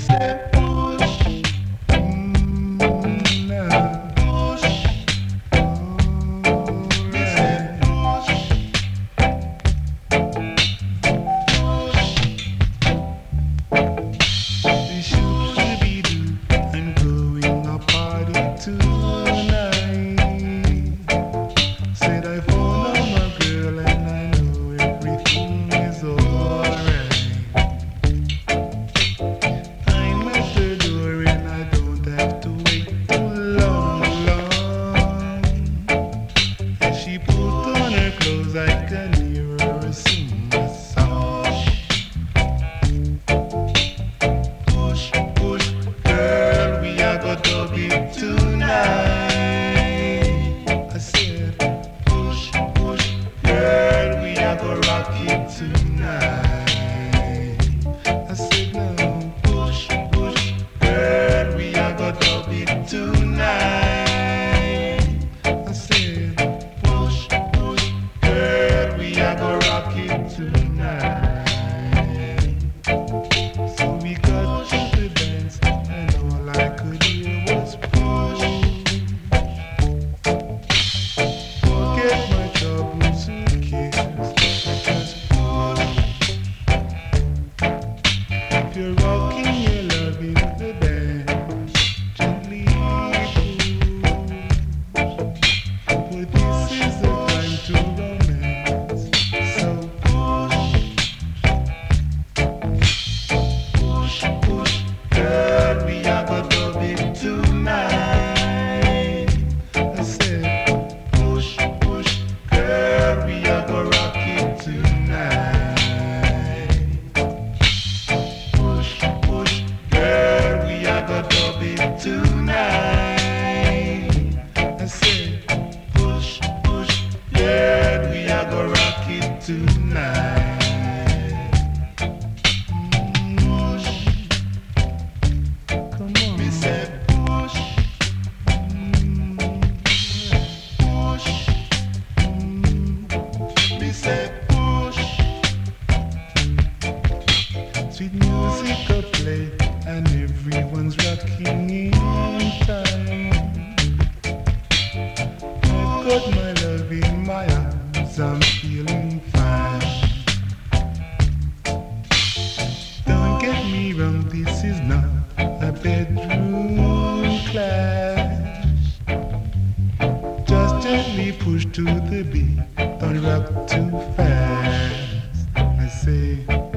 Step to the beat. Don't you rock too fast. I say.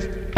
Special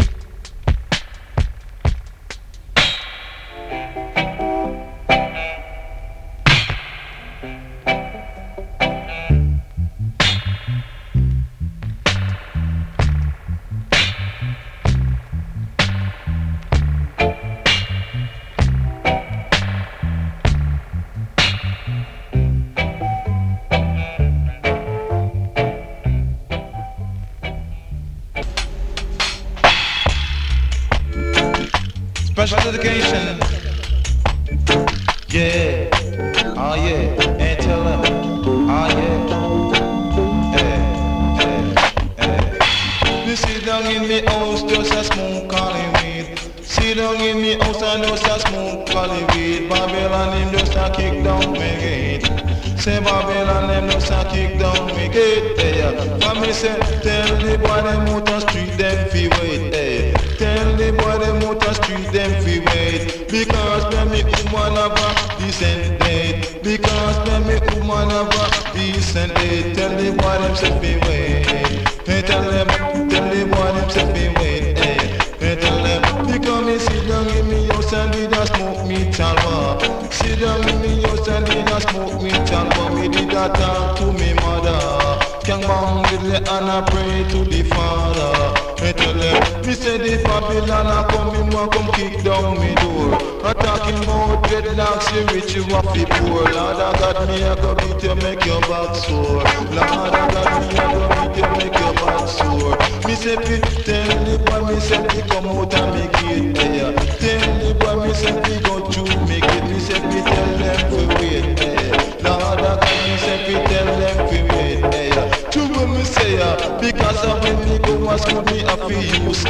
smoke me chalwa Sit down in house and did a smoke me chalwa Me did a talk to me mother. Gang bang diddly and I pray to the Father. Me tell them, me say the Babylon a come in want come kick down me door. A talking about dreadlocks, you rich, you have to poor Lord of God, me a go beat you, make your back sore. Lord of God, me a go beat you, make your back sore Me say, fi tell and make it there fi go through, make it Me fi fi say, me ya, because of when go school, me a fi use.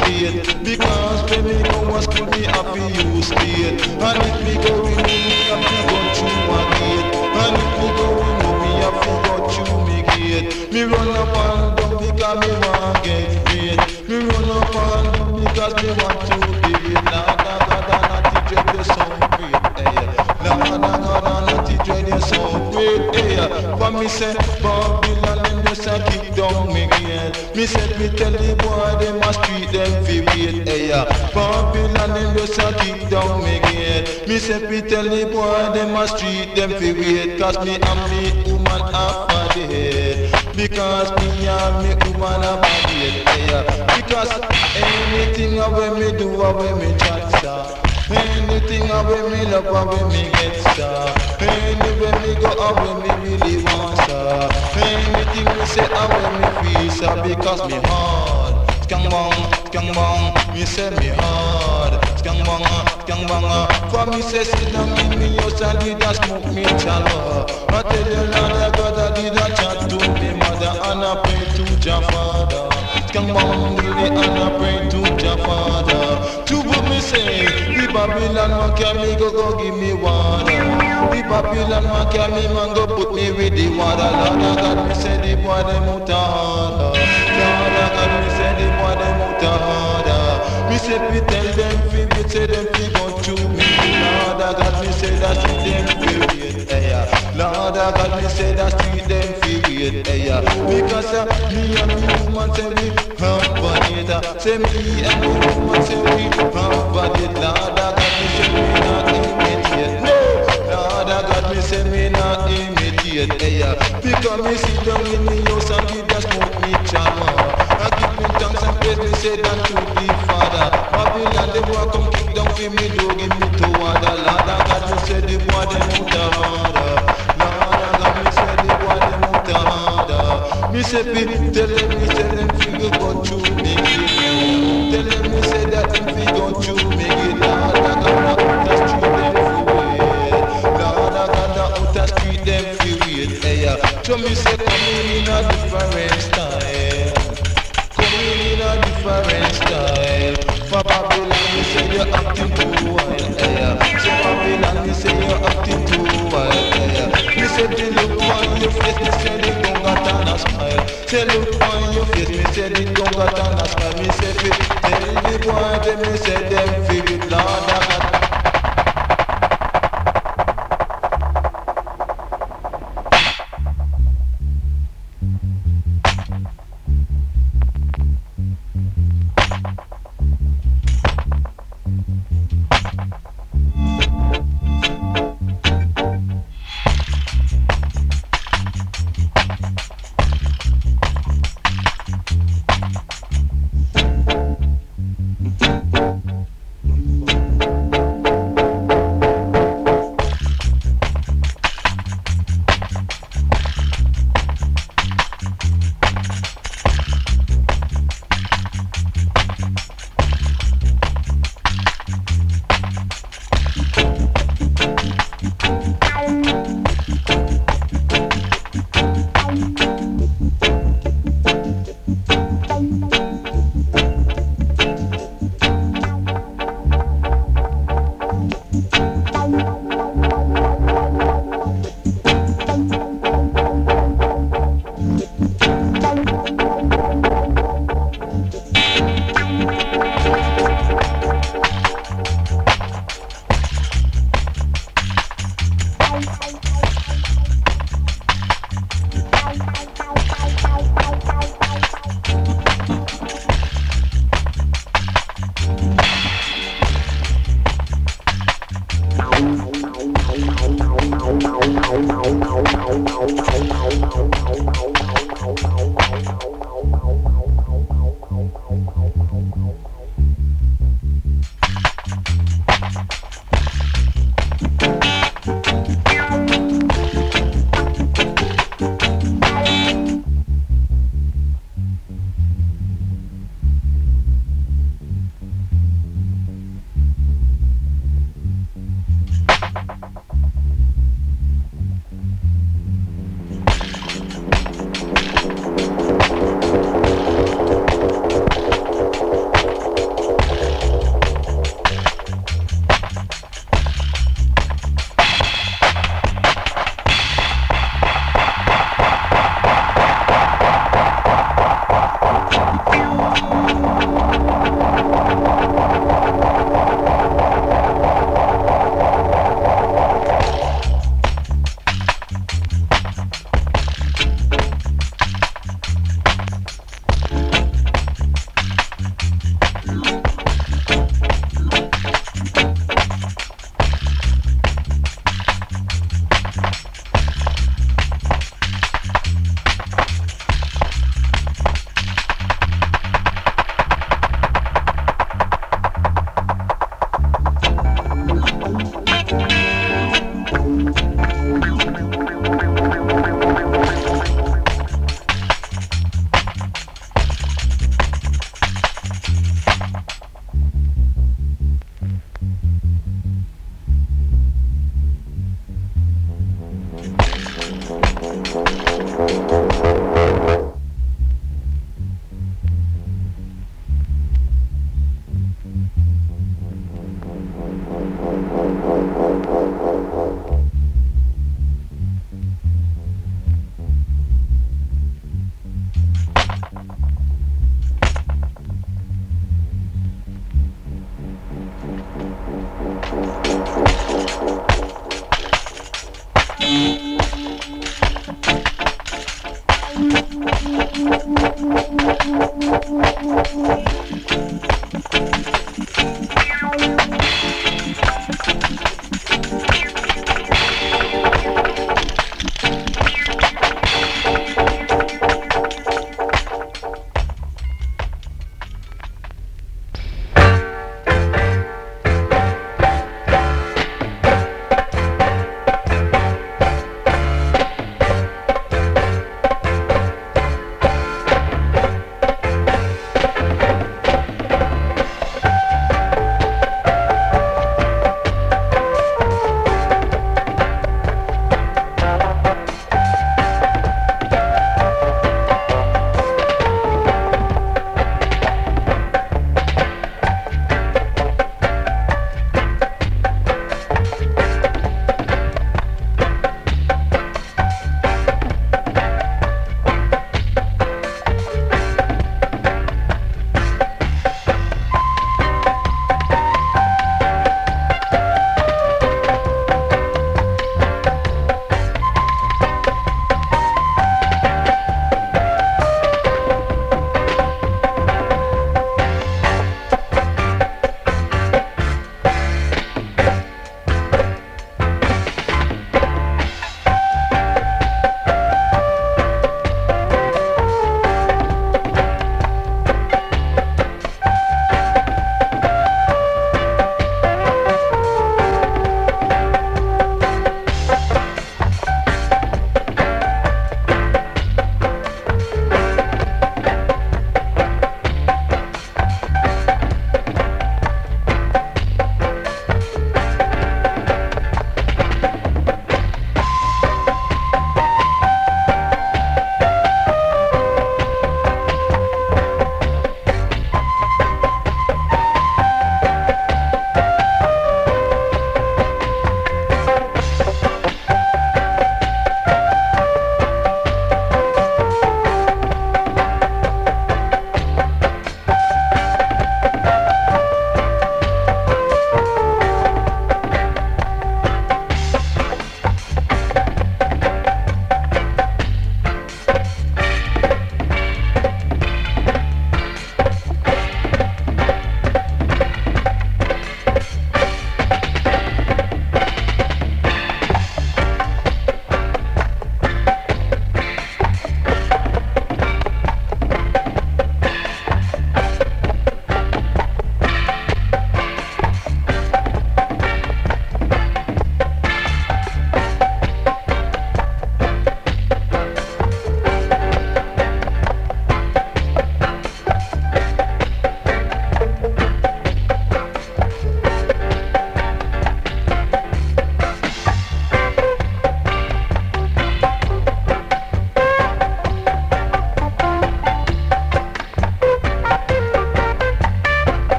Because when me go to school, me a fi. And if me go in, me a fi go through. And if me go a go through me gate. Me run up and down because me want get paid. Me run up and down because me want to be it. Nah, nah, nah, nah, nah, the dread is so great. Hey, nah, nah, nah, nah, nah, the dread is so great. Hey, for me say Babylon just a big down me gate. Me said me tell the boy they must treat them fi wait. Hey eh, ya, Babylon them just a big down me gate. Me said me tell the boy they must treat them fi wait. Cause me and me woman have the date. Because me and me woman have the date. Hey ya, because anything I when me do I when me chat. Anything away me love away me get star. Anywhere me go away me really want star. Anything me say away me feel star because me hard. Skang bang, skang bang, me say me hard. Skang bang, skang bang, for me say sit down in me house and did a smoke me challah. I tell you Lord God I did a chat to me mother and I pray to Jah Father. Skang bang, really and I pray to Jah Father. To what me say, the Babylon man can me go go give me water. The Babylon man can me man go put me with the water. Lord God me say the boy them out harder. Lord God me say the boy them out harder. Me say fi tell them fi me say them fi go through me. Lord God me say that Lord God me say that street them fi wait. Hey, yeah. Because uh, me and me woman say we uh, Say me and me woman say we it. Lord God me say me not imitate. No. Lord God me say me not imitate. Yeah. Because me sit down in me house and give that smoke me channel. I give me thanks and praise me say that to the Father. Babylon them want come kick down for me do give me to water. Lord God me say the boy them out of order. Me say fi tell them me say them fi go go through me. Tell them me say that them fi go through me. Lord God out the street them fi wait. Lord God out the street them fi wait. Hey, yeah. So me say come in a different style. Coming in a different style. For Babylon, me say you're acting too Say look on your face, me say the don't got on a smile. Me say fi tell the boy, them me say